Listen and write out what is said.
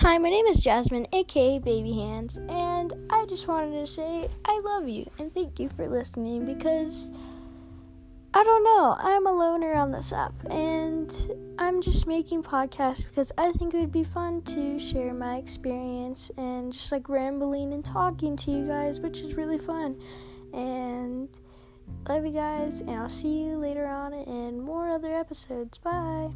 Hi, my name is Jasmine, aka Baby Hands, and I just wanted to say I love you and thank you for listening because I don't know, I'm a loner on this app and I'm just making podcasts because I think it would be fun to share my experience and just like rambling and talking to you guys, which is really fun. And love you guys, and I'll see you later on in more other episodes. Bye.